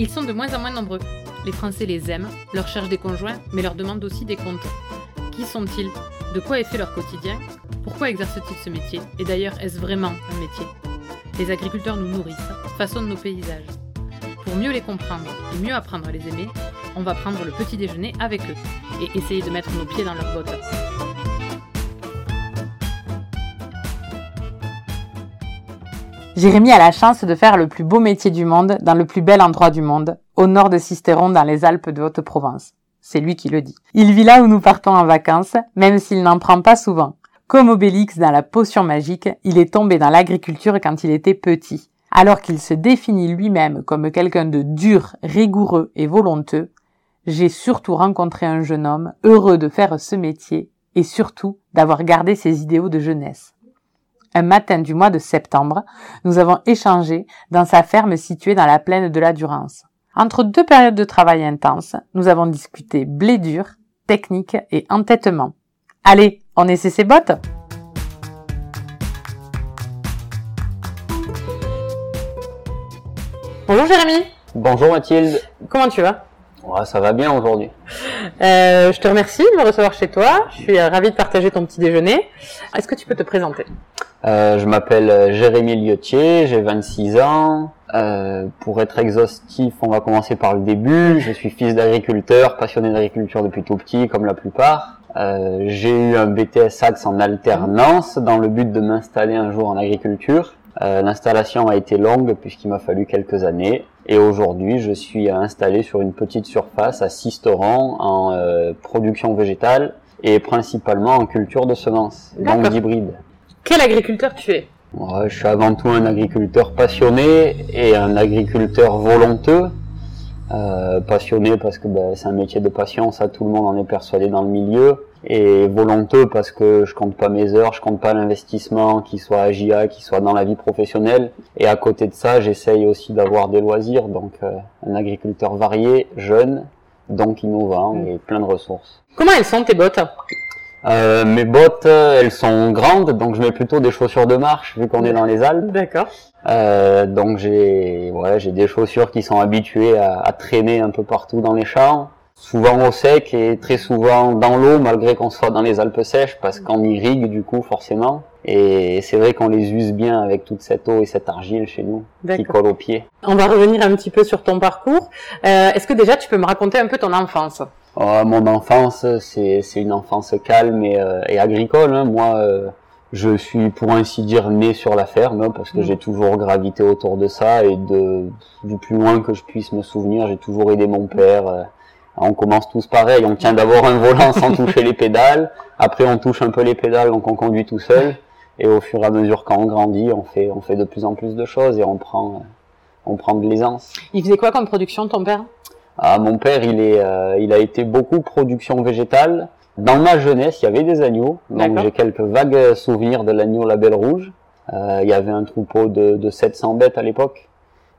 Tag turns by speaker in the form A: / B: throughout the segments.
A: Ils sont de moins en moins nombreux. Les Français les aiment, leur cherchent des conjoints, mais leur demandent aussi des comptes. Qui sont-ils? De quoi est fait leur quotidien? Pourquoi exercent-ils ce métier? Et d'ailleurs, est-ce vraiment un métier? Les agriculteurs nous nourrissent, façonnent nos paysages. Pour mieux les comprendre et mieux apprendre à les aimer, on va prendre le petit déjeuner avec eux et essayer de mettre nos pieds dans leurs bottes.
B: Jérémy a la chance de faire le plus beau métier du monde dans le plus bel endroit du monde, au nord de Sisteron dans les Alpes de Haute-Provence. C'est lui qui le dit. Il vit là où nous partons en vacances, même s'il n'en prend pas souvent. Comme Obélix dans la potion magique, il est tombé dans l'agriculture quand il était petit. Alors qu'il se définit lui-même comme quelqu'un de dur, rigoureux et volonteux, j'ai surtout rencontré un jeune homme heureux de faire ce métier et surtout d'avoir gardé ses idéaux de jeunesse. Un matin du mois de septembre, nous avons échangé dans sa ferme située dans la plaine de la Durance. Entre deux périodes de travail intenses, nous avons discuté blé dur, technique et entêtement. Allez, on essaie ses bottes Bonjour Jérémy
C: Bonjour Mathilde.
B: Comment tu vas?
C: Ça va bien aujourd'hui.
B: Euh, je te remercie de me recevoir chez toi. Je suis euh, ravie de partager ton petit déjeuner. Est-ce que tu peux te présenter?
C: Euh, je m'appelle euh, Jérémy Liotier, j'ai 26 ans. Euh, pour être exhaustif, on va commencer par le début. Je suis fils d'agriculteur, passionné d'agriculture depuis tout petit, comme la plupart. Euh, j'ai eu un BTS Axe en alternance dans le but de m'installer un jour en agriculture. Euh, L'installation a été longue puisqu'il m'a fallu quelques années. Et aujourd'hui, je suis installé sur une petite surface à Sisteron en euh, production végétale et principalement en culture de semences, donc d'hybrides.
B: Quel agriculteur tu es?
C: Ouais, je suis avant tout un agriculteur passionné et un agriculteur volonteux. Euh, passionné parce que ben, c'est un métier de passion, ça tout le monde en est persuadé dans le milieu. Et volonteux parce que je compte pas mes heures, je compte pas l'investissement, qu'il soit à JA, qu'il soit dans la vie professionnelle. Et à côté de ça, j'essaye aussi d'avoir des loisirs, donc euh, un agriculteur varié, jeune, donc innovant et plein de ressources.
B: Comment elles sont tes bottes?
C: Euh, mes bottes, euh, elles sont grandes, donc je mets plutôt des chaussures de marche vu qu'on est dans les Alpes.
B: D'accord.
C: Euh, donc j'ai ouais, j'ai des chaussures qui sont habituées à, à traîner un peu partout dans les champs, souvent au sec et très souvent dans l'eau malgré qu'on soit dans les Alpes sèches parce qu'on irrigue du coup forcément. Et c'est vrai qu'on les use bien avec toute cette eau et cette argile chez nous qui colle aux pieds.
B: On va revenir un petit peu sur ton parcours. Euh, Est-ce que déjà tu peux me raconter un peu ton enfance?
C: Oh, mon enfance, c'est une enfance calme et, euh, et agricole. hein. Moi, euh, je suis pour ainsi dire né sur la ferme hein, parce que
B: Mm.
C: j'ai toujours gravité autour de ça et de du plus loin que je puisse me souvenir, j'ai toujours aidé mon père. Euh. On commence tous pareil. On tient d'abord un volant sans toucher les pédales. Après, on touche un peu les pédales, donc on conduit tout seul. Et au fur et à mesure quand on grandit, on fait on fait de plus en plus de choses et on prend euh, on prend de l'aisance.
B: Il faisait quoi comme production ton père?
C: Ah, mon père, il est, euh, il a été beaucoup production végétale. Dans ma jeunesse, il y avait des agneaux, donc j'ai quelques vagues souvenirs de l'agneau label rouge. Euh, il y avait un troupeau de, de 700 bêtes à l'époque,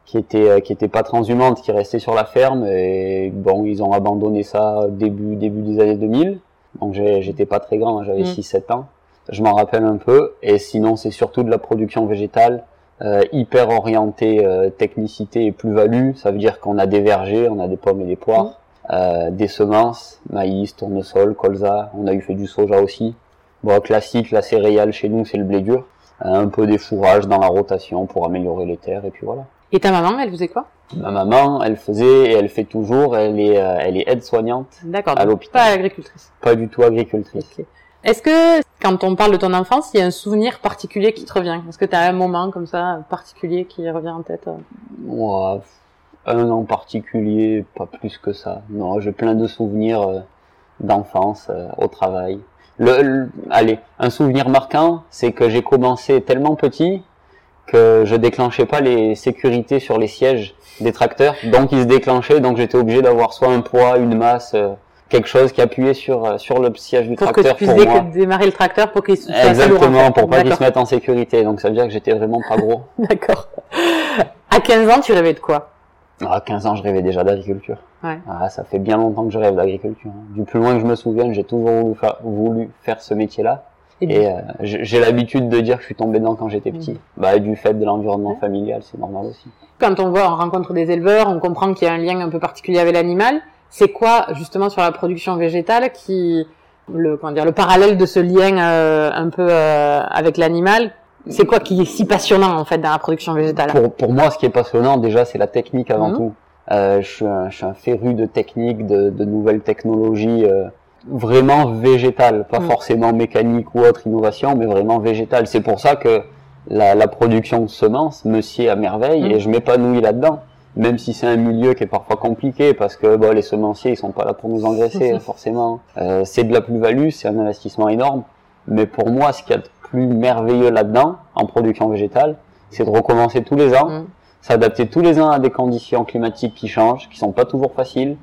C: qui était, euh, qui était pas transhumante, qui restait sur la ferme. Et bon, ils ont abandonné ça début, début des années 2000. Donc j'étais pas très grand, hein, j'avais
B: Mm.
C: 6-7 ans. Je m'en rappelle un peu. Et sinon, c'est surtout de la production végétale euh, hyper orienté euh, technicité et plus-value. Ça veut dire qu'on a des vergers, on a des pommes et des poires, euh, des semences, maïs, tournesol, colza. On a eu fait du soja aussi. Bon, classique, la céréale chez nous, c'est le blé dur. Euh, un peu des fourrages dans la rotation pour améliorer les terres et puis voilà.
B: Et ta maman, elle faisait quoi?
C: Ma maman, elle faisait et elle fait toujours. Elle est, euh, elle est aide-soignante,
B: D'accord.
C: À l'hôpital.
B: Pas agricultrice.
C: pas du tout agricultrice.
B: Est-ce que quand on parle de ton enfance, il y a un souvenir particulier qui te revient? Est-ce que tu as un moment comme ça particulier qui revient en tête
C: Moi, un en particulier, pas plus que ça. Non, j'ai plein de souvenirs euh, d'enfance euh, au travail. Le, le- allez, un souvenir marquant, c'est que j'ai commencé tellement petit que je déclenchais pas les sécurités sur les sièges des tracteurs, donc ils se déclenchaient, donc j'étais obligé d'avoir soit un poids, une masse, euh, quelque chose qui appuyait sur euh, sur le siège du
B: Pour que
C: tracteur
B: tu puisses
C: pour
B: dé-
C: moi.
B: démarrer le tracteur pour qu'il en
C: Exactement,
B: fait.
C: pour pas
B: D'accord.
C: se mettent en sécurité. Donc ça veut dire que j'étais vraiment pas gros.
B: D'accord. À 15 ans, tu rêvais de quoi?
C: À 15 ans, je rêvais déjà d'agriculture.
B: Ouais.
C: Ah, ça fait bien longtemps que je rêve d'agriculture. Du plus loin que je me souvienne, j'ai toujours voulu faire, voulu faire ce métier-là. Et euh, j'ai l'habitude de dire que je suis tombé dedans quand j'étais petit. Bah, du fait de l'environnement familial, c'est normal aussi.
B: Quand on voit, on rencontre des éleveurs, on comprend qu'il y a un lien un peu particulier avec l'animal. C'est quoi, justement, sur la production végétale qui, le, comment dire, le parallèle de ce lien euh, un peu euh, avec l'animal C'est quoi qui est si passionnant, en fait, dans la production végétale?
C: Pour, pour moi, ce qui est passionnant, déjà, c'est la technique avant
B: Mhm.
C: tout. Euh, je, suis un, je suis un féru de technique, de, de nouvelles technologies, euh, vraiment végétales, pas
B: Mhm.
C: forcément mécanique ou autre innovation, mais vraiment végétale. C'est pour ça que la, la production de semences me sied à merveille et je m'épanouis là-dedans. Même si c'est un milieu qui est parfois compliqué parce que bon, les semenciers ils sont pas là pour nous engraisser forcément. Euh, c'est de la plus-value, c'est un investissement énorme. Mais pour moi, ce qu'il y a de plus merveilleux là-dedans, en production végétale, c'est de recommencer tous les ans,
B: Mhm.
C: s'adapter tous les ans à des conditions climatiques qui changent, qui sont pas toujours faciles.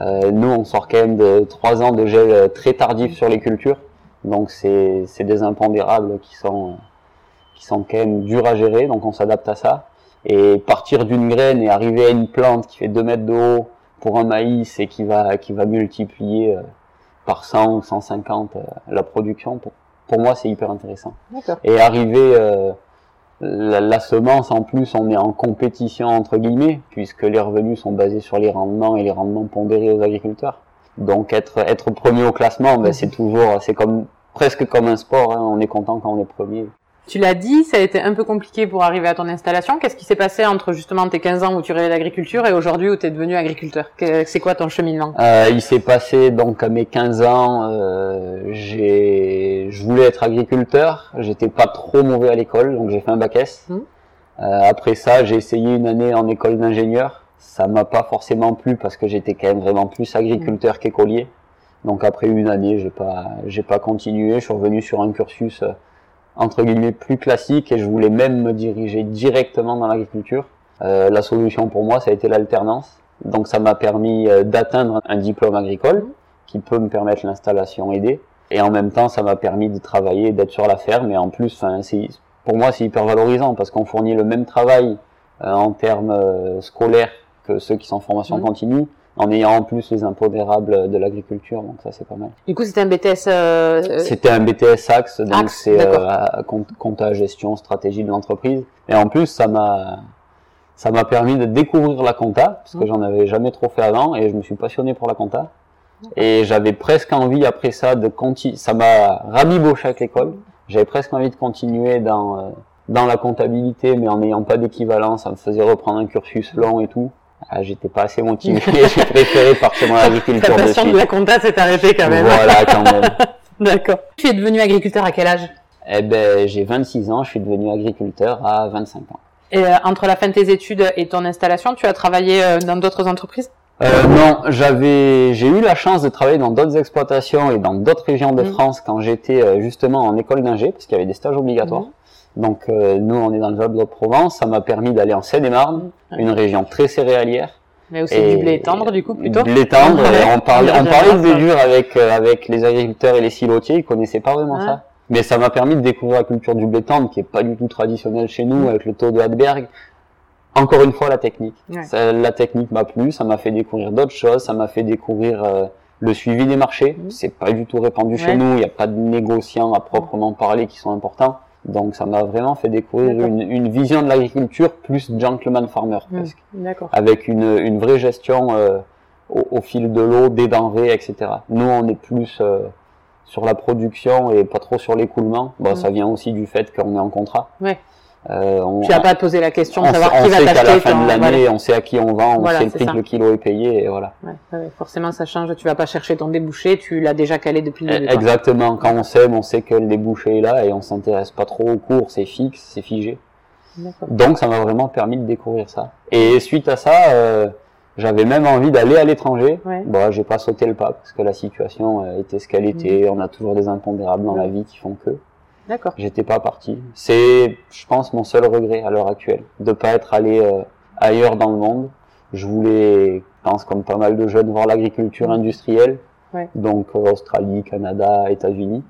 C: Euh, nous, on sort quand même de trois ans de gel euh, très tardif sur les cultures, donc c'est des impondérables qui sont euh, qui sont quand même durs à gérer, donc on s'adapte à ça. Et partir d'une graine et arriver à une plante qui fait 2 mètres de haut pour un maïs et qui va qui va multiplier par 100 ou 150 euh, la production, pour, pour moi c'est hyper intéressant. Et arriver euh, la, la semence en plus on est en compétition entre guillemets puisque les revenus sont basés sur les rendements et les rendements pondérés aux agriculteurs. Donc être être premier au classement, ben, c'est toujours c'est comme presque comme un sport. hein. On est content quand on est premier.
B: Tu l'as dit, ça a été un peu compliqué pour arriver à ton installation. Qu'est-ce qui s'est passé entre justement tes 15 ans où tu rêvais d'agriculture et aujourd'hui où tu es devenu agriculteur C'est quoi ton cheminement?
C: Euh, il s'est passé donc à mes 15 ans, euh, j'ai, je voulais être agriculteur. J'étais pas trop mauvais à l'école, donc j'ai fait un bac S.
B: Mhm.
C: Euh, après ça, j'ai essayé une année en école d'ingénieur. Ça m'a pas forcément plu parce que j'étais quand même vraiment plus agriculteur qu'écolier. Donc après une année, j'ai pas, j'ai pas continué. Je suis revenu sur un cursus euh, entre guillemets plus classique et je voulais même me diriger directement dans l'agriculture. Euh, la solution pour moi, ça a été l'alternance. Donc ça m'a permis euh, d'atteindre un diplôme agricole qui peut me permettre l'installation aidée. Et en même temps, ça m'a permis de travailler, d'être sur la ferme. Et en plus, enfin, pour moi, c'est hyper valorisant parce qu'on fournit le même travail euh, en termes euh, scolaires que ceux qui sont en formation
B: Mhm.
C: continue, en ayant en plus les impondérables de l'agriculture. Donc ça, c'est pas mal.
B: Du coup, c'était un BTS. euh, euh,
C: C'était un BTS Axe, donc c'est euh, à- compte- compta, gestion, stratégie de l'entreprise. Et en plus, ça m'a ça m'a permis de découvrir la compta parce que
B: Mhm.
C: j'en avais jamais trop fait avant et je me suis passionné pour la compta. Et j'avais presque envie après ça de continuer. Ça m'a rabiboché avec l'école. J'avais presque envie de continuer dans euh, dans la comptabilité, mais en n'ayant pas d'équivalent, ça me faisait reprendre un cursus long et tout. Ah, j'étais pas assez motivé. J'ai préféré partir dans
B: Ta
C: l'agriculture de
B: passion de la compta s'est arrêtée quand même.
C: Voilà, quand même.
B: D'accord. Tu es devenu agriculteur à quel âge?
C: Eh ben, j'ai 26 ans, je suis devenu agriculteur à 25 ans.
B: Et euh, entre la fin de tes études et ton installation, tu as travaillé euh, dans d'autres entreprises?
C: Euh, non, j'avais, j'ai eu la chance de travailler dans d'autres exploitations et dans d'autres régions de
B: Mhm.
C: France quand j'étais euh, justement en école d'ingé, parce qu'il y avait des stages obligatoires. Donc, euh, nous, on est dans le Val de Provence. Ça m'a permis d'aller en Seine-et-Marne,
B: Mhm.
C: une région très céréalière.
B: Mais aussi
C: Et-
B: du blé tendre, du coup, plutôt
C: Blé tendre. On parlait,
B: On
C: parlait de blé dur avec euh, avec les agriculteurs et les silotiers. Ils connaissaient pas vraiment ça. Mais ça m'a permis de découvrir la culture du blé tendre, qui est pas du tout traditionnelle chez nous, avec le taux de Hadberg. Encore une fois, la technique.
B: Ouais.
C: Ça- la technique m'a plu. Ça m'a fait découvrir d'autres choses. Ça m'a fait découvrir euh, le suivi des marchés.
B: Mhm.
C: C'est pas du tout répandu
B: Ouais.
C: chez nous. Il n'y a pas de négociants à proprement parler qui sont importants. Donc, ça m'a vraiment fait découvrir une, une vision de l'agriculture plus gentleman farmer
B: Mhm.
C: presque avec une, une vraie gestion euh, au, au fil de l'eau, des denrées, etc. Nous, on est plus euh, sur la production et pas trop sur l'écoulement. Bon,
B: Mhm.
C: ça vient aussi du fait qu'on est en contrat.
B: Ouais.
C: Euh, on,
B: Tu n'as pas poser la question de
C: on,
B: savoir
C: on
B: qui va
C: sait qu'à
B: t'acheter.
C: la fin de l'année,
B: voilà.
C: on sait à qui on vend, on
B: Voilà,
C: sait le prix que le kilo est payé, et voilà.
B: Ouais, ouais, forcément, ça change. Tu vas pas chercher ton débouché, tu l'as déjà calé depuis le
C: Eh,
B: début.
C: Exactement. Quand on sème, on sait que le débouché est là et on s'intéresse pas trop au cours, c'est fixe, c'est figé. Donc ça m'a vraiment permis de découvrir ça. Et suite à ça, euh, j'avais même envie d'aller à l'étranger.
B: Ouais.
C: Bon, j'ai pas sauté le pas parce que la situation était ce qu'elle était. On a toujours des impondérables dans la vie qui font que
B: D'accord.
C: j'étais pas parti. C'est, je pense, mon seul regret à l'heure actuelle de pas être allé euh, ailleurs dans le monde. Je voulais, je pense comme pas mal de jeunes, voir l'agriculture industrielle.
B: Ouais.
C: Donc euh, Australie, Canada, États-Unis.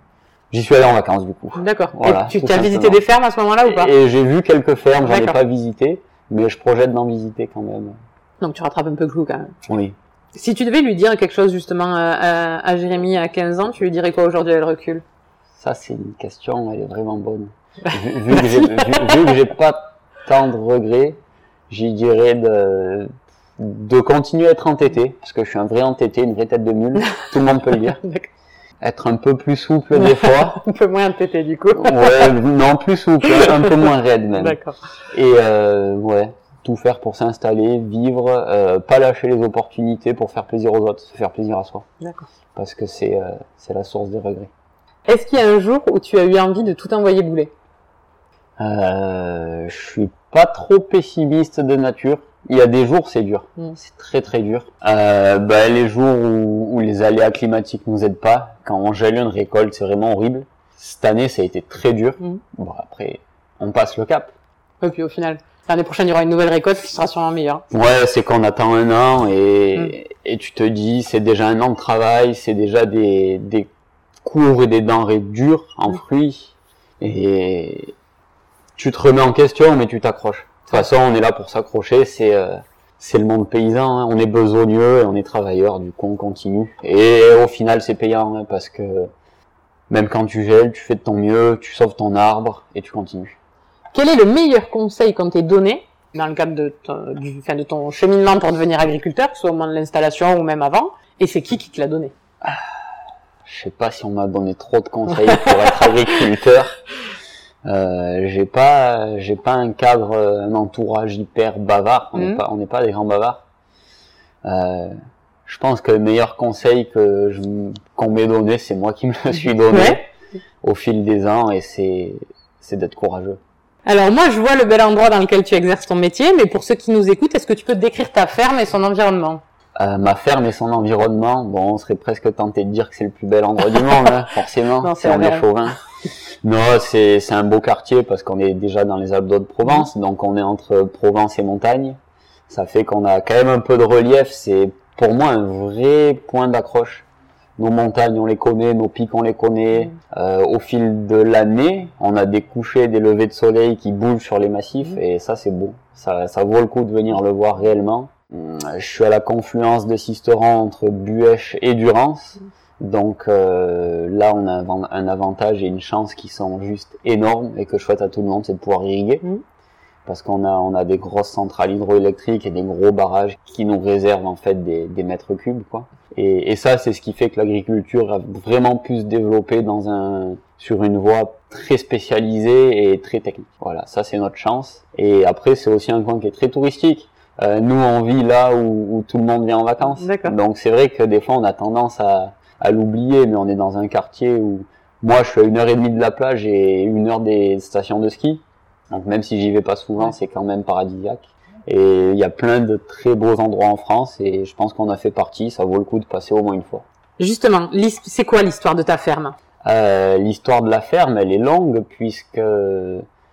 C: J'y suis allé en vacances du coup.
B: D'accord.
C: Voilà,
B: tu as visité des fermes à ce moment-là ou pas?
C: Et j'ai vu quelques fermes, j'en ai pas visité, mais je projette d'en visiter quand même.
B: Donc tu rattrapes un peu le clou quand même.
C: Oui.
B: Si tu devais lui dire quelque chose justement euh, à, à Jérémy à 15 ans, tu lui dirais quoi aujourd'hui avec le recul?
C: Ça, c'est une question, elle est vraiment bonne. Vu, vu que j'ai vu, vu que j'ai pas tant de regrets, j'y dirais de, de continuer à être entêté, parce que je suis un vrai entêté, une vraie tête de mule, tout le monde peut le dire. Être un peu plus souple des fois.
B: Un peu moins entêté du coup.
C: Ouais, non, plus souple, un peu moins raide même.
B: D'accord.
C: Et euh, ouais, tout faire pour s'installer, vivre, euh, pas lâcher les opportunités pour faire plaisir aux autres, se faire plaisir à soi.
B: D'accord.
C: Parce que c'est euh, c'est la source des regrets.
B: Est-ce qu'il y a un jour où tu as eu envie de tout envoyer bouler?
C: Euh, je suis pas trop pessimiste de nature. Il y a des jours, c'est dur.
B: Mm.
C: C'est très très dur. Euh, bah, les jours où, où les aléas climatiques nous aident pas, quand on gèle une récolte, c'est vraiment horrible. Cette année, ça a été très dur.
B: Mm.
C: Bon, après, on passe le cap.
B: Et puis au final, l'année prochaine, il y aura une nouvelle récolte qui sera sûrement meilleure.
C: Ouais, c'est qu'on attend un an et,
B: Mm.
C: et tu te dis, c'est déjà un an de travail, c'est déjà des, des cours et des denrées dures en fruits. Et tu te remets en question, mais tu t'accroches. De toute façon, on est là pour s'accrocher, c'est euh, c'est le monde paysan, hein. on est besogneux et on est travailleur, du coup on continue. Et au final, c'est payant, hein, parce que même quand tu gèles, tu fais de ton mieux, tu sauves ton arbre et tu continues.
B: Quel est le meilleur conseil qu'on t'ait donné dans le cadre de ton, du, enfin, de ton cheminement pour devenir agriculteur, que ce soit au moment de l'installation ou même avant Et c'est qui qui te l'a donné?
C: Je sais pas si on m'a donné trop de conseils pour être agriculteur. Euh, j'ai pas, j'ai pas un cadre, un entourage hyper bavard. On n'est
B: Mhm.
C: pas, on n'est pas des grands bavards. Euh, je pense que le meilleur conseil que je, qu'on m'ait donné, c'est moi qui me le suis donné
B: Ouais.
C: au fil des ans, et c'est, c'est d'être courageux.
B: Alors moi, je vois le bel endroit dans lequel tu exerces ton métier, mais pour ceux qui nous écoutent, est-ce que tu peux décrire ta ferme et son environnement?
C: Euh, ma ferme et son environnement, bon, on serait presque tenté de dire que c'est le plus bel endroit du monde, hein, forcément,
B: Non,
C: si
B: c'est
C: on est chauvin. Non, c'est c'est un beau quartier parce qu'on est déjà dans les Alpes d'Haute-Provence, donc on est entre Provence et montagne. Ça fait qu'on a quand même un peu de relief. C'est pour moi un vrai point d'accroche. Nos montagnes, on les connaît, nos pics, on les connaît. Euh, au fil de l'année, on a des couchers, des levées de soleil qui bougent sur les massifs,
B: Mhm.
C: et ça c'est beau. Ça, ça vaut le coup de venir le voir réellement. Hum, Je suis à la confluence de Sisteron entre Buèche et Durance. Donc euh, là, on a un van- un avantage et une chance qui sont juste énormes et que je souhaite à tout le monde, c'est de pouvoir irriguer.
B: Mhm.
C: Parce qu'on a, on a des grosses centrales hydroélectriques et des gros barrages qui nous réservent en fait des, des mètres cubes. Quoi. Et, et ça, c'est ce qui fait que l'agriculture a vraiment pu se développer dans un, sur une voie très spécialisée et très technique. Voilà, ça c'est notre chance. Et après, c'est aussi un coin qui est très touristique. Euh, nous, on vit là où, où tout le monde vient en vacances. Donc c'est vrai que des fois, on a tendance à, à l'oublier, mais on est dans un quartier où moi, je suis à une heure et demie de la plage et une heure des stations de ski. Donc même si j'y vais pas souvent,
B: Ouais.
C: c'est quand même paradisiaque. Et il y a plein de très beaux endroits en France et je pense qu'on a fait partie. Ça vaut le coup de passer au moins une fois.
B: Justement, c'est quoi l'histoire de ta ferme?
C: Euh, L'histoire de la ferme, elle est longue puisque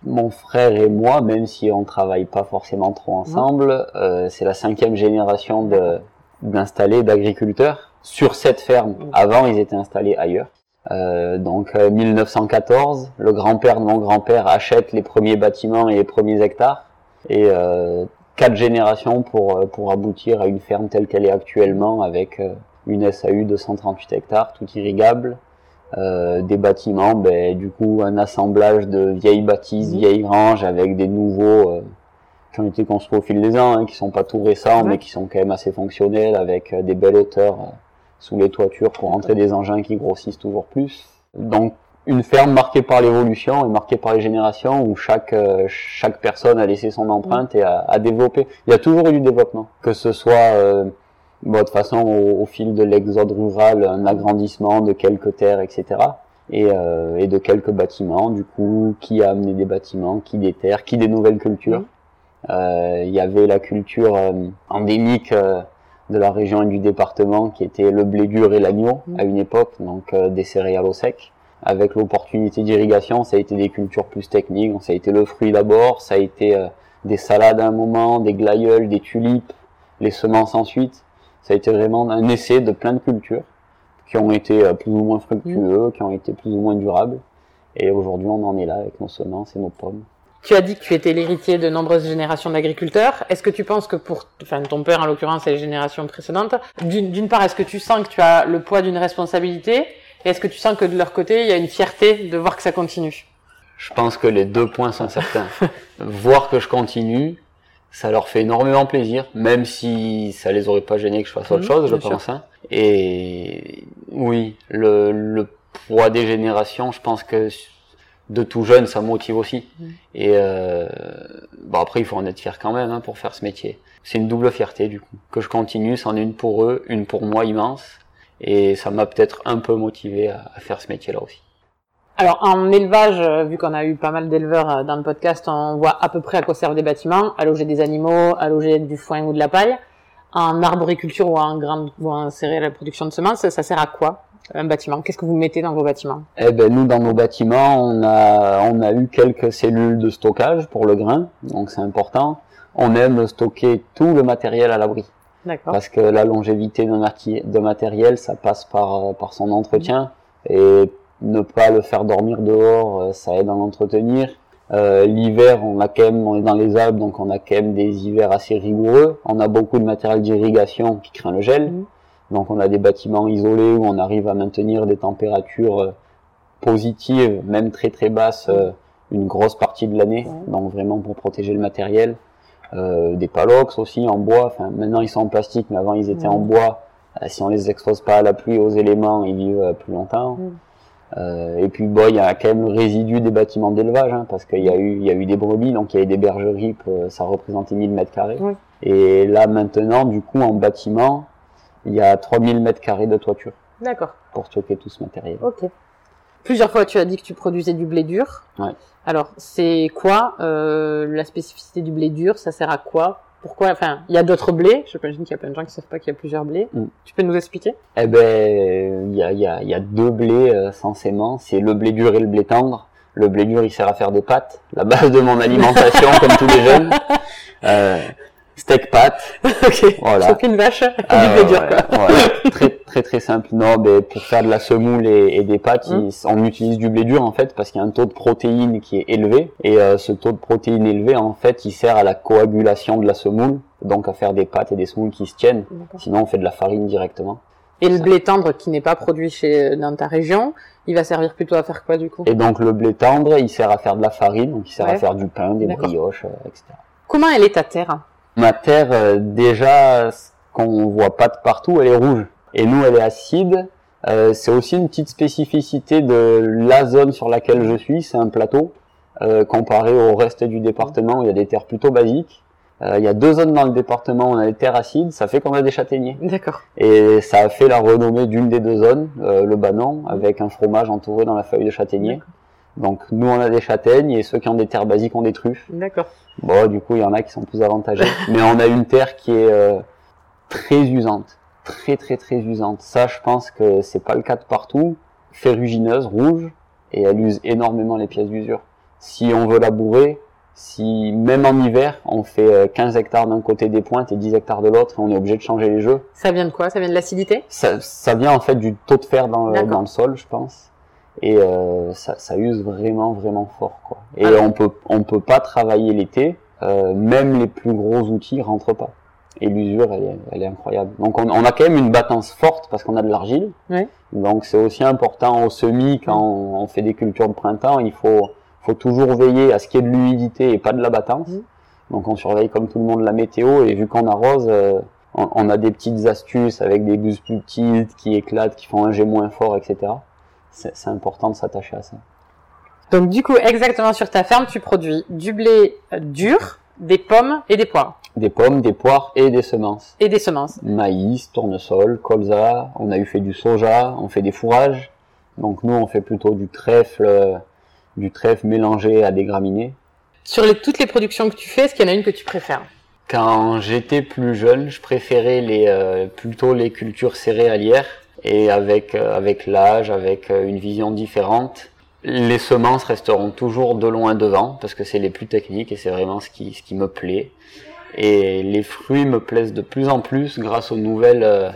C: mon frère et moi, même si on travaille pas forcément trop ensemble, euh, c'est la cinquième génération de d'installés d'agriculteurs sur cette ferme. Avant, ils étaient installés ailleurs. Euh, donc euh, 1914, le grand-père de mon grand-père achète les premiers bâtiments et les premiers hectares et euh, quatre générations pour euh, pour aboutir à une ferme telle qu'elle est actuellement avec euh, une SAU de 138 hectares, tout irrigable, euh, des bâtiments, ben, du coup un assemblage de vieilles bâtisses,
B: Mhm.
C: vieilles granges avec des nouveaux euh, qui ont été construits au fil des ans, hein, qui sont pas tout récents,
B: Ouais.
C: mais qui sont quand même assez fonctionnels avec euh, des belles hauteurs euh, sous les toitures pour entrer des engins qui grossissent toujours plus. Donc une ferme marquée par l'évolution et marquée par les générations où chaque chaque personne a laissé son empreinte et a, a développé. Il y a toujours eu du développement, que ce soit bon, de toute façon au, au fil de l'exode rural, un agrandissement de quelques terres, etc. Et, euh, et de quelques bâtiments, du coup, qui a amené des bâtiments, qui des terres, qui des nouvelles cultures. Euh, Il y avait la culture euh, endémique euh, de la région et du département qui était le blé dur et l'agneau à une époque, donc euh, des céréales au sec. Avec l'opportunité d'irrigation, ça a été des cultures plus techniques, donc ça a été le fruit d'abord, ça a été euh, des salades à un moment, des glaïeuls, des tulipes, les semences ensuite. Ça a été vraiment un essai de plein de cultures qui ont été euh, plus ou moins fructueux, qui ont été plus ou moins durables. Et aujourd'hui, on en est là avec nos semences et nos pommes.
B: Tu as dit que tu étais l'héritier de nombreuses générations d'agriculteurs. Est-ce que tu penses que pour, enfin, ton père en l'occurrence et les générations précédentes, d'une part, est-ce que tu sens que tu as le poids d'une responsabilité Et est-ce que tu sens que de leur côté, il y a une fierté de voir que ça continue?
C: Je pense que les deux points sont certains. voir que je continue, ça leur fait énormément plaisir, même si ça les aurait pas gênés que je fasse autre
B: Mhm,
C: chose, je pense. hein. Et oui, le, le poids des générations, je pense que de tout jeune, ça motive aussi.
B: Mhm.
C: Et euh, bon après, il faut en être fier quand même hein, pour faire ce métier. C'est une double fierté du coup. Que je continue, c'en est une pour eux, une pour moi immense. Et ça m'a peut-être un peu motivé à, à faire ce métier-là aussi.
B: Alors en élevage, euh, vu qu'on a eu pas mal d'éleveurs euh, dans le podcast, on voit à peu près à quoi servent des bâtiments, à loger des animaux, à loger du foin ou de la paille. En arboriculture ou en grande ou en céréales, la production de semences, ça sert à quoi un bâtiment? Qu'est-ce que vous mettez dans vos bâtiments?
C: Eh ben nous dans nos bâtiments, on a on a eu quelques cellules de stockage pour le grain, donc c'est important. On aime stocker tout le matériel à l'abri
B: D'accord.
C: parce que la longévité d'un de matériel, ça passe par par son entretien et ne pas le faire dormir dehors, euh, ça aide à l'entretenir. Euh, L'hiver, on a quand même, on est dans les Alpes, donc on a quand même des hivers assez rigoureux. On a beaucoup de matériel d'irrigation qui craint le gel.
B: Mhm.
C: Donc on a des bâtiments isolés où on arrive à maintenir des températures euh, positives, même très très basses, euh, une grosse partie de l'année. Donc vraiment pour protéger le matériel. Euh, des palox aussi en bois. Enfin maintenant ils sont en plastique, mais avant ils étaient en bois. Euh, si on les expose pas à la pluie, aux éléments, ils vivent plus longtemps. Euh, et puis bon, il y a quand même le résidu des bâtiments d'élevage, hein, parce qu'il y a eu, il y a eu des brebis, donc il y a eu des bergeries, euh, ça représentait 1000 mètres carrés.
B: Oui.
C: Et là maintenant, du coup, en bâtiment, il y a 3000 mètres carrés de toiture
B: D'accord.
C: pour stocker tout ce matériel.
B: Ok. Plusieurs fois, tu as dit que tu produisais du blé dur.
C: Ouais.
B: Alors, c'est quoi euh, la spécificité du blé dur? Ça sert à quoi? Pourquoi Enfin, il y a d'autres blés. J'imagine qu'il y a plein de gens qui savent pas qu'il y a plusieurs blés.
C: Mm.
B: Tu peux nous expliquer?
C: Eh ben, il y a, il y, a, il y a deux blés euh, censément, c'est le blé dur et le blé tendre. Le blé dur, il sert à faire des pâtes, la base de mon alimentation, comme tous les jeunes. Euh, steak pâtes,
B: Ok.
C: Voilà.
B: Sauf une vache
C: Ah,
B: du blé dur.
C: ouais,
B: quoi.
C: voilà. très très très simple. Non, ben, pour faire de la semoule et, et des pâtes, il- on utilise du blé dur en fait parce qu'il y a un taux de protéines qui est élevé et euh, ce taux de protéines élevé en fait, il sert à la coagulation de la semoule, donc à faire des pâtes et des semoules qui se tiennent. Sinon, on fait de la farine directement.
B: Et le blé tendre qui n'est pas produit chez dans ta région, il va servir plutôt à faire quoi du coup?
C: Et donc le blé tendre, il sert à faire de la farine, donc il sert
B: Ouais.
C: à faire du pain, des brioches, euh, etc.
B: Comment elle est ta terre?
C: Ma terre, euh, déjà, ce qu'on voit pas de partout, elle est rouge. Et nous, elle est acide. Euh, c'est aussi une petite spécificité de la zone sur laquelle je suis. C'est un plateau euh, comparé au reste du département où il y a des terres plutôt basiques. Euh, il y a deux zones dans le département où on a des terres acides. Ça fait qu'on a des châtaigniers.
B: D'accord.
C: Et ça a fait la renommée d'une des deux zones, euh, le Banon, avec un fromage entouré dans la feuille de châtaignier. Donc nous, on a des châtaignes et ceux qui ont des terres basiques ont des truffes.
B: D'accord.
C: Bon, du coup, il y en a qui sont plus avantagés. Mais on a une terre qui est très usante. Très, très, très usante. Ça, je pense que c'est pas le cas de partout. Ferrugineuse, rouge, et elle use énormément les pièces d'usure. Si on veut labourer, si même en hiver, on fait euh, 15 hectares d'un côté des pointes et 10 hectares de l'autre, et on est obligé de changer les jeux,
B: Ça vient de quoi? Ça vient de l'acidité?
C: Ça, ça vient en fait du taux de fer dans le,
B: D'accord.
C: dans le sol, je pense. Et euh, ça, ça use vraiment, vraiment fort. Quoi. Et
B: Alors-
C: on peut, on peut pas travailler l'été, euh, même les plus gros outils rentrent pas. Et l'usure, elle, est- elle est incroyable. Donc on, on a quand même une battance forte parce qu'on a de l'argile.
B: Ouais.
C: Donc c'est aussi important au semis quand on, on fait des cultures de printemps, il faut, faut toujours veiller à ce qu'il y ait de l'humidité et pas de la battance. Donc on surveille comme tout le monde la météo et vu qu'on arrose, euh, on, on a des petites astuces avec des buses plus petites qui éclatent, qui font un jet moins fort, etc. C'est important de s'attacher à ça.
B: Donc du coup, exactement sur ta ferme, tu produis du blé dur, des pommes et des poires.
C: Des pommes, des poires et des semences.
B: Et des semences.
C: Maïs, tournesol, colza, on a eu fait du soja, on fait des fourrages. Donc nous on fait plutôt du trèfle, du trèfle mélangé à des graminées.
B: Sur les, toutes les productions que tu fais, est-ce qu'il y en a une que tu préfères?
C: Quand j'étais plus jeune, je préférais les euh, plutôt les cultures céréalières et avec euh, avec l'âge, avec euh, une vision différente, les semences resteront toujours de loin devant parce que c'est les plus techniques et c'est vraiment ce qui ce qui me plaît. Et les fruits me plaisent de plus en plus grâce aux nouvelles euh,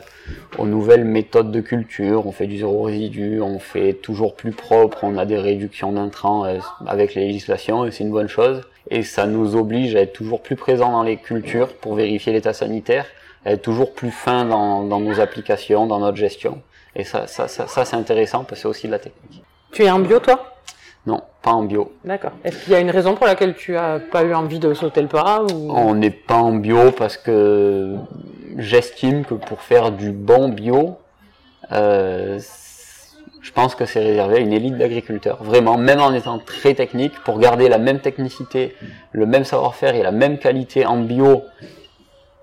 C: aux nouvelles méthodes de culture. On fait du zéro résidu, on fait toujours plus propre, on a des réductions d'intrants euh, avec les législations et c'est une bonne chose. Et ça nous oblige à être toujours plus présents dans les cultures pour vérifier l'état sanitaire, à être toujours plus fin dans, dans nos applications, dans notre gestion. Et ça, ça, ça, ça c'est intéressant parce que c'est aussi de la technique.
B: Tu es en bio, toi?
C: Non, pas en bio.
B: D'accord. Est-ce qu'il y a une raison pour laquelle tu as pas eu envie de sauter le pas ou...
C: On n'est pas en bio parce que j'estime que pour faire du bon bio, euh, je pense que c'est réservé à une élite d'agriculteurs. Vraiment, même en étant très technique, pour garder la même technicité, le même savoir-faire et la même qualité en bio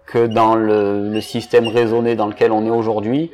C: que dans le, le système raisonné dans lequel on est aujourd'hui,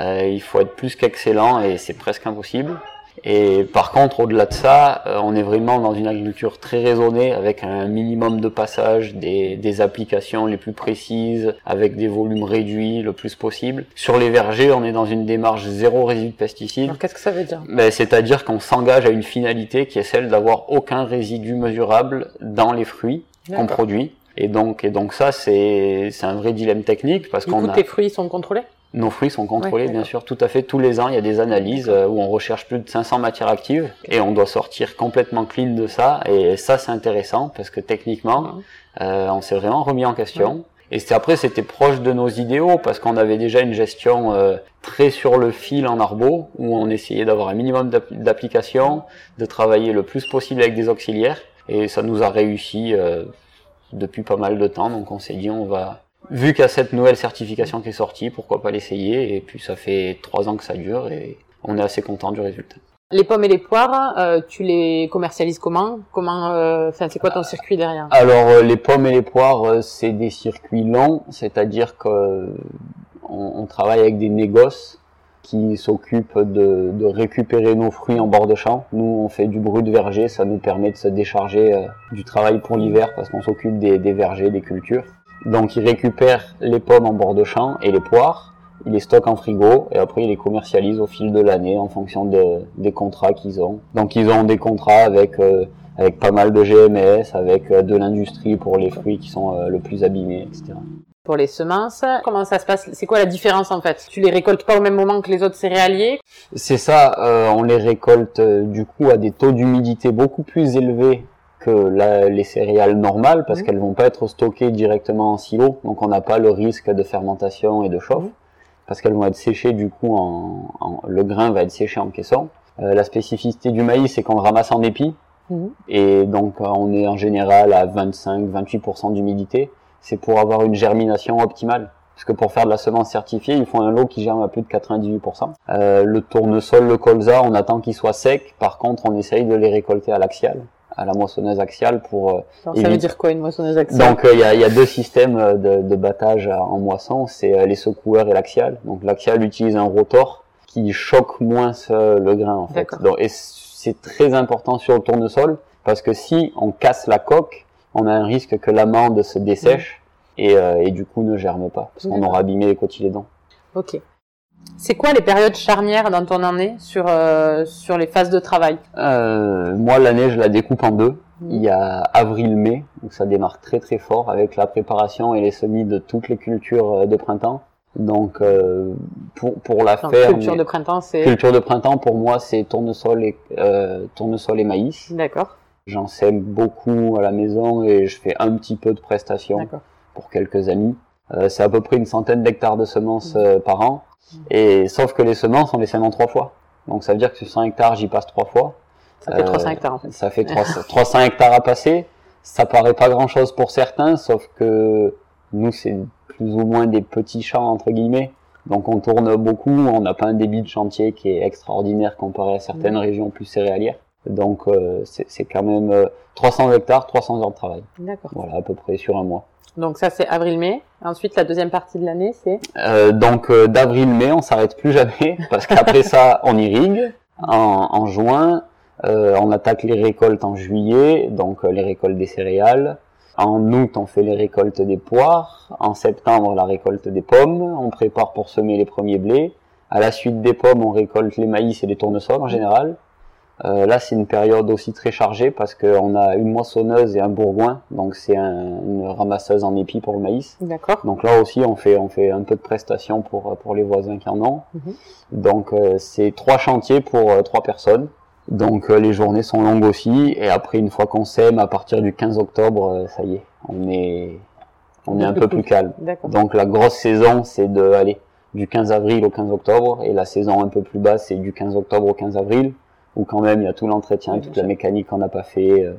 C: euh, il faut être plus qu'excellent et c'est presque impossible. Et par contre, au-delà de ça, euh, on est vraiment dans une agriculture très raisonnée, avec un minimum de passage, des, des, applications les plus précises, avec des volumes réduits le plus possible. Sur les vergers, on est dans une démarche zéro résidu de pesticides.
B: Alors qu'est-ce que ça veut dire?
C: Ben, C'est-à-dire qu'on s'engage à une finalité qui est celle d'avoir aucun résidu mesurable dans les fruits qu'on produit. Et donc, et donc ça, c'est un vrai dilemme technique parce qu'on
B: a... tes fruits sont contrôlés?
C: Nos fruits sont contrôlés, bien sûr, tout à fait. Tous les ans, il y a des analyses euh, où on recherche plus de 500 matières actives et on doit sortir complètement clean de ça. Et ça, c'est intéressant parce que techniquement, euh, on s'est vraiment remis en question. Et c'est après, c'était proche de nos idéaux parce qu'on avait déjà une gestion euh, très sur le fil en arbo où on essayait d'avoir un minimum d'applications, de travailler le plus possible avec des auxiliaires. Et ça nous a réussi euh, depuis pas mal de temps. Donc on s'est dit, on va vu qu'il y a cette nouvelle certification qui est sortie, pourquoi pas l'essayer? Et puis ça fait trois ans que ça dure et on est assez content du résultat.
B: Les pommes et les poires, euh, tu les commercialises comment? Comment euh, Enfin, c'est quoi ton circuit derrière?
C: Alors euh, les pommes et les poires, c'est des circuits longs, c'est-à-dire que on, on, travaille avec des négoces qui s'occupent de, de, récupérer nos fruits en bord de champ. Nous, on fait du brut verger, ça nous permet de se décharger du travail pour l'hiver parce qu'on s'occupe des, des vergers, des cultures. Donc ils récupèrent les pommes en bord de champ et les poires, ils les stockent en frigo et après ils les commercialisent au fil de l'année en fonction de, des contrats qu'ils ont. Donc ils ont des contrats avec euh, avec pas mal de GMS, avec euh, de l'industrie pour les fruits qui sont euh, le plus abîmés, etc.
B: Pour les semences, comment ça se passe? C'est quoi la différence en fait? Tu les récoltes pas au même moment que les autres céréaliers?
C: C'est ça, on les récolte du coup à des taux d'humidité beaucoup plus élevés que la, les céréales normales parce mmh. qu'elles vont pas être stockées directement en silo, donc on n'a pas le risque de fermentation et de chauffe parce qu'elles vont être séchées du coup en, en, le grain va être séché en caisson. Euh, la spécificité du maïs c'est qu'on le ramasse en épi mmh. et donc euh, on est en général à 25-28% d'humidité. C'est pour avoir une germination optimale. Parce que pour faire de la semence certifiée, il faut un lot qui germe à plus de 98%. Euh, le tournesol, le colza, on attend qu'il soit sec. Par contre, on essaye de les récolter à l'axial à la moissonneuse axiale pour.
B: Euh, Alors, ça veut dire quoi une moissonneuse axiale?
C: Donc il y, a, y, a, deux systèmes de, de battage en moisson, c'est euh, les secoueurs et l'axial. Donc l'axial utilise un rotor qui choque moins le grain en fait. Donc, et c'est très important sur le tournesol parce que si on casse la coque, on a un risque que l'amande se dessèche et, euh, et, du coup ne germe pas parce qu'on aura abîmé les cotylédons.
B: Ok. C'est quoi les périodes charnières dans ton année sur euh, sur les phases de travail
C: euh, Moi, l'année, je la découpe en deux. Mmh. Il y a avril-mai, donc ça démarre très très fort avec la préparation et les semis de toutes les cultures euh, de printemps. Donc euh, pour pour la faire
B: culture de printemps, c'est
C: culture de printemps pour moi c'est tournesol et tournesol et maïs.
B: D'accord.
C: J'en sème beaucoup à la maison et je fais un petit peu de prestations pour quelques amis. C'est à peu près une centaine d'hectares de semences mmh. par an. Et sauf que les semences, on les sème en trois fois. Donc ça veut dire que sur 100 hectares, j'y passe trois fois.
B: Ça fait 300 euh, hectares en fait.
C: Ça fait 300, 300 hectares à passer. Ça paraît pas grand chose pour certains, sauf que nous, c'est plus ou moins des petits champs entre guillemets. Donc on tourne beaucoup, on n'a pas un débit de chantier qui est extraordinaire comparé à certaines mmh. régions plus céréalières. Donc euh, c'est quand même 300 euh, hectares, 300 heures de travail.
B: D'accord.
C: Voilà, à peu près sur un mois.
B: Donc ça c'est avril-mai. Ensuite la deuxième partie de l'année c'est
C: euh, Donc euh, d'avril-mai on s'arrête plus jamais parce qu'après ça on irrigue. En, en juin euh, on attaque les récoltes en juillet, donc euh, les récoltes des céréales. En août on fait les récoltes des poires. En septembre la récolte des pommes. On prépare pour semer les premiers blés. À la suite des pommes on récolte les maïs et les tournesols en général. Euh, là, c'est une période aussi très chargée parce qu'on a une moissonneuse et un bourgoin, donc c'est un, une ramasseuse en épi pour le maïs.
B: D'accord.
C: Donc là aussi, on fait on fait un peu de prestations pour pour les voisins qui en ont. Mhm. Donc euh, c'est trois chantiers pour euh, trois personnes. Donc les journées sont longues aussi et après une fois qu'on sème à partir du 15 octobre, ça y est, on est on est un peu plus calme. Donc la grosse saison, c'est de aller du 15 avril au 15 octobre, et la saison un peu plus basse, c'est du 15 octobre au 15 avril, où quand même il y a tout l'entretien, toute la mécanique qu'on n'a pas fait, euh,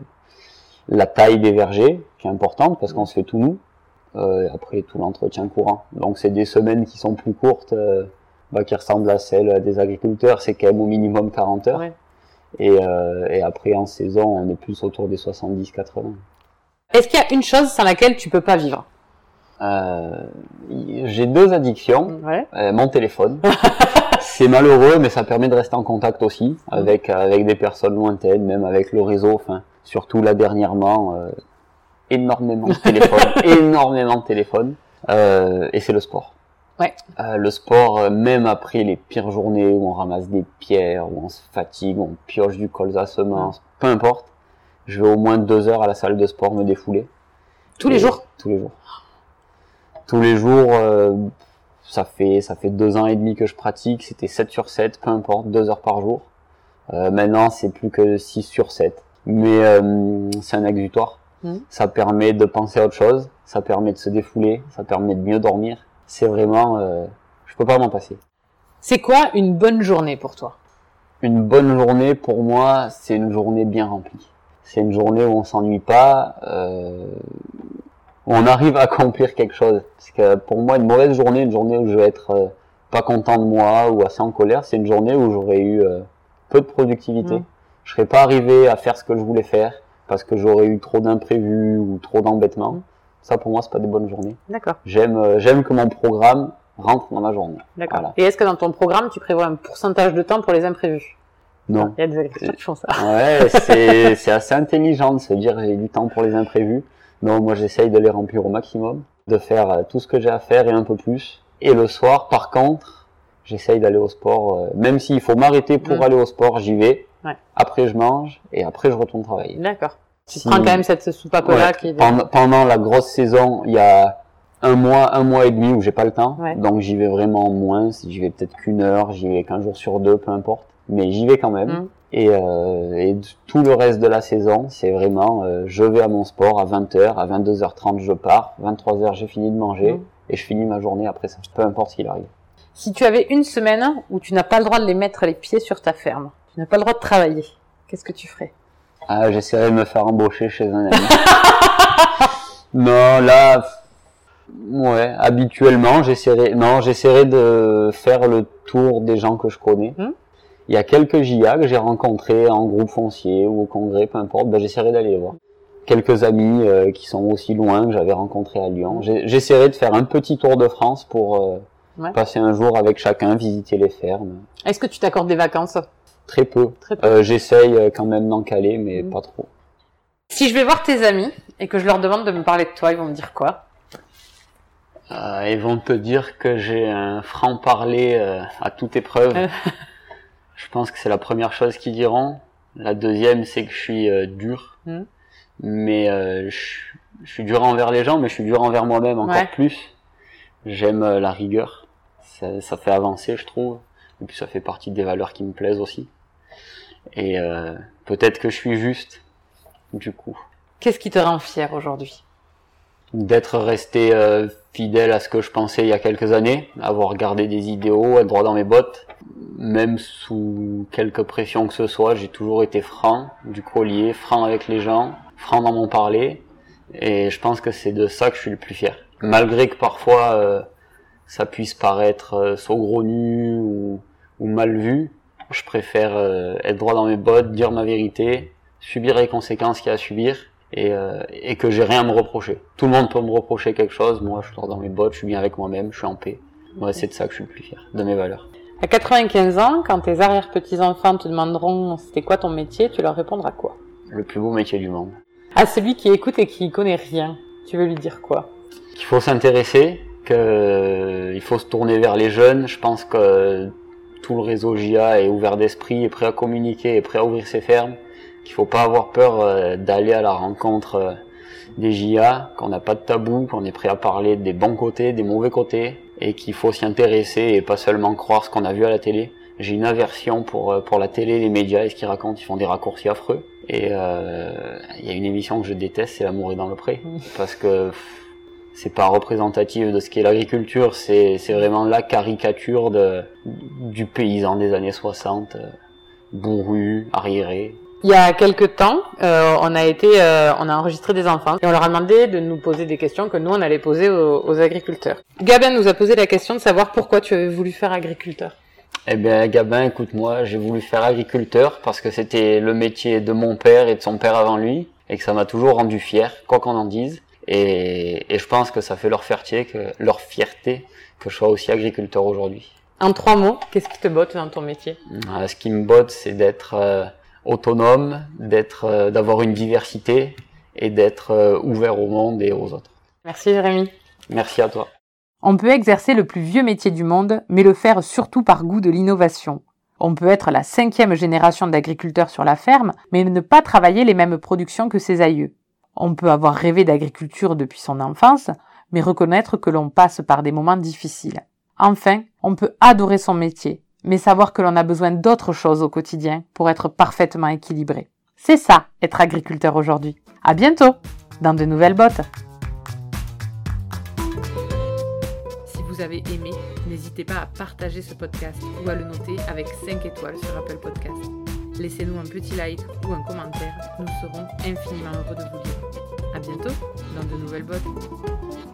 C: la taille des vergers, qui est importante, parce qu'on se fait tout nous, euh, après tout l'entretien courant. Donc c'est des semaines qui sont plus courtes, euh, bah, qui ressemblent à celles des agriculteurs, c'est quand même au minimum 40 heures.
B: Ouais.
C: Et, euh, et après en saison, on est plus autour des 70-80.
B: Est-ce qu'il y a une chose sans laquelle tu peux pas vivre?
C: Euh, j'ai deux addictions.
B: Ouais.
C: Euh, mon téléphone. c'est malheureux, mais ça permet de rester en contact aussi avec avec des personnes lointaines, même avec le réseau. Enfin, surtout là dernièrement, euh, énormément de téléphone, énormément de téléphone. Euh, et c'est le sport.
B: Ouais.
C: Euh, le sport, euh, même après les pires journées où on ramasse des pierres, où on se fatigue, où on pioche du colza à semences, peu importe, je vais au moins deux heures à la salle de sport me défouler.
B: Tous les jours
C: Tous les jours. Tous les jours, ça fait ça fait deux ans et demi que je pratique. C'était 7 sur 7, peu importe, deux heures par jour. Euh, maintenant, c'est plus que 6 sur 7. Mais euh, c'est un exutoire.
B: Mhm.
C: Ça permet de penser à autre chose. Ça permet de se défouler. Ça permet de mieux dormir. C'est vraiment, euh, je peux pas m'en passer.
B: C'est quoi une bonne journée pour toi?
C: Une bonne journée pour moi, c'est une journée bien remplie. C'est une journée où on s'ennuie pas, euh, où on arrive à accomplir quelque chose. Parce que pour moi, une mauvaise journée, une journée où je vais être euh, pas content de moi ou assez en colère, c'est une journée où j'aurais eu euh, peu de productivité.
B: Mhm.
C: Je serais pas arrivé à faire ce que je voulais faire parce que j'aurais eu trop d'imprévus ou trop d'embêtements.
B: Mhm.
C: Ça, pour moi, c'est pas des bonnes journées.
B: D'accord.
C: J'aime, euh, j'aime que mon programme rentre dans ma journée.
B: D'accord.
C: Voilà.
B: Et est-ce que dans ton programme, tu prévois un pourcentage de temps pour les imprévus?
C: Non.
B: Il y a des agriculteurs qui font ça.
C: Ouais, c'est c'est assez intelligent de se dire j'ai du temps pour les imprévus. Donc moi j'essaye de les remplir au maximum, de faire euh, tout ce que j'ai à faire et un peu plus. Et le soir, par contre, j'essaye d'aller au sport. euh, même s'il faut m'arrêter pour aller au sport, j'y vais.
B: Ouais.
C: Après je mange et après je retourne travailler.
B: D'accord. Tu
C: Si-
B: prends quand même cette soupape-là
C: Ouais,
B: qui est...
C: pendant, pendant la grosse saison, il y a un mois, un mois et demi où j'ai pas le temps.
B: Ouais.
C: Donc j'y vais vraiment moins. J'y vais peut-être qu'une heure, j'y vais qu'un jour sur deux, peu importe. Mais j'y vais quand même.
B: Mm.
C: Et, euh, et tout le reste de la saison, c'est vraiment, euh, je vais à mon sport à 20h, à 22h30 je pars, 23h j'ai fini de manger
B: Mm.
C: et je finis ma journée après ça, peu importe ce qu'il arrive.
B: Si tu avais une semaine où tu n'as pas le droit de les mettre les pieds sur ta ferme, tu n'as pas le droit de travailler, qu'est-ce que tu ferais?
C: Ah, j'essaierai de me faire embaucher chez un ami. non, là, ouais, habituellement, j'essaierai, non, j'essaierai de faire le tour des gens que je connais.
B: Hmm.
C: Il y a quelques JA que j'ai rencontrés en groupe foncier ou au congrès, peu importe, ben, j'essaierai d'aller les voir. Quelques amis euh, qui sont aussi loin que j'avais rencontrés à Lyon. J'essaierai de faire un petit tour de France pour euh,
B: Ouais.
C: passer un jour avec chacun, visiter les fermes.
B: Est-ce que tu t'accordes des vacances?
C: Très peu.
B: Très peu.
C: Euh, J'essaye quand même d'en caler, mais
B: Hmm.
C: pas trop.
B: Si je vais voir tes amis et que je leur demande de me parler de toi, ils vont me dire quoi?
C: Euh, ils vont te dire que j'ai un franc-parler euh, à toute épreuve. Je pense que c'est la première chose qu'ils diront. La deuxième, c'est que je suis euh, dur.
B: Mhm.
C: Mais euh, je, je suis dur envers les gens, mais je suis dur envers moi-même encore
B: Ouais.
C: plus. J'aime euh, la rigueur. Ça, ça fait avancer, je trouve. Et puis ça fait partie des valeurs qui me plaisent aussi. Et peut-être que je suis juste, du coup.
B: Qu'est-ce qui te rend fier aujourd'hui?
C: D'être resté euh, fidèle à ce que je pensais il y a quelques années, avoir gardé des idéaux, être droit dans mes bottes, même sous quelque pression que ce soit, j'ai toujours été franc du collier, franc avec les gens, franc dans mon parler, et je pense que c'est de ça que je suis le plus fier. Malgré que parfois euh, ça puisse paraître euh, saugrenu ou, ou mal vu, je préfère euh, être droit dans mes bottes, dire ma vérité, subir les conséquences qu'il y a à subir, et, euh, et que j'ai rien à me reprocher. Tout le monde peut me reprocher quelque chose, moi je droit dans mes bottes, je suis bien avec moi-même, je suis en paix. Moi c'est de ça que je suis le plus fier, de mes valeurs.
B: À 95 ans, quand tes arrière-petits-enfants te demanderont c'était quoi ton métier, tu leur répondras quoi?
C: Le plus beau métier du monde.
B: À celui qui écoute et qui connaît rien, tu veux lui dire quoi?
C: Qu'il faut s'intéresser, qu'il faut se tourner vers les jeunes. Je pense que tout le réseau JA est ouvert d'esprit, est prêt à communiquer, est prêt à ouvrir ses fermes. Qu'il faut pas avoir peur euh, d'aller à la rencontre euh, des JA, qu'on n'a pas de tabou, qu'on est prêt à parler des bons côtés, des mauvais côtés, et qu'il faut s'y intéresser et pas seulement croire ce qu'on a vu à la télé. J'ai une aversion pour euh, pour la télé, les médias et ce qu'ils racontent. Ils font des raccourcis affreux. Et euh, il y a une émission que je déteste, c'est L'amour est dans le pré, parce que c'est pas représentatif de ce qu'est l'agriculture, c'est c'est vraiment la caricature de du paysan des années 60, euh, bourru, arriéré.
B: Il y a quelques temps, euh, on a été, euh, on a enregistré des enfants et on leur a demandé de nous poser des questions que nous on allait poser aux, aux agriculteurs. Gabin nous a posé la question de savoir pourquoi tu avais voulu faire agriculteur.
C: Eh bien, Gabin, écoute-moi, j'ai voulu faire agriculteur parce que c'était le métier de mon père et de son père avant lui, et que ça m'a toujours rendu fier, quoi qu'on en dise. Et, et je pense que ça fait leur fierté, que, leur fierté que je sois aussi agriculteur aujourd'hui.
B: En trois mots, qu'est-ce qui te botte dans ton métier?
C: Euh, Ce qui me botte, c'est d'être euh, autonome, d'être, euh, d'avoir une diversité et d'être euh, ouvert au monde et aux autres.
B: Merci Jérémy.
C: Merci à toi.
B: On peut exercer le plus vieux métier du monde, mais le faire surtout par goût de l'innovation. On peut être la cinquième génération d'agriculteurs sur la ferme, mais ne pas travailler les mêmes productions que ses aïeux. On peut avoir rêvé d'agriculture depuis son enfance, mais reconnaître que l'on passe par des moments difficiles. Enfin, on peut adorer son métier, mais savoir que l'on a besoin d'autre chose au quotidien pour être parfaitement équilibré. C'est ça, être agriculteur aujourd'hui. À bientôt, dans de nouvelles bottes.
A: Si vous avez aimé, n'hésitez pas à partager ce podcast ou à le noter avec 5 étoiles sur Apple Podcast. Laissez-nous un petit like ou un commentaire, nous serons infiniment heureux de vous lire. À bientôt dans de nouvelles bottes.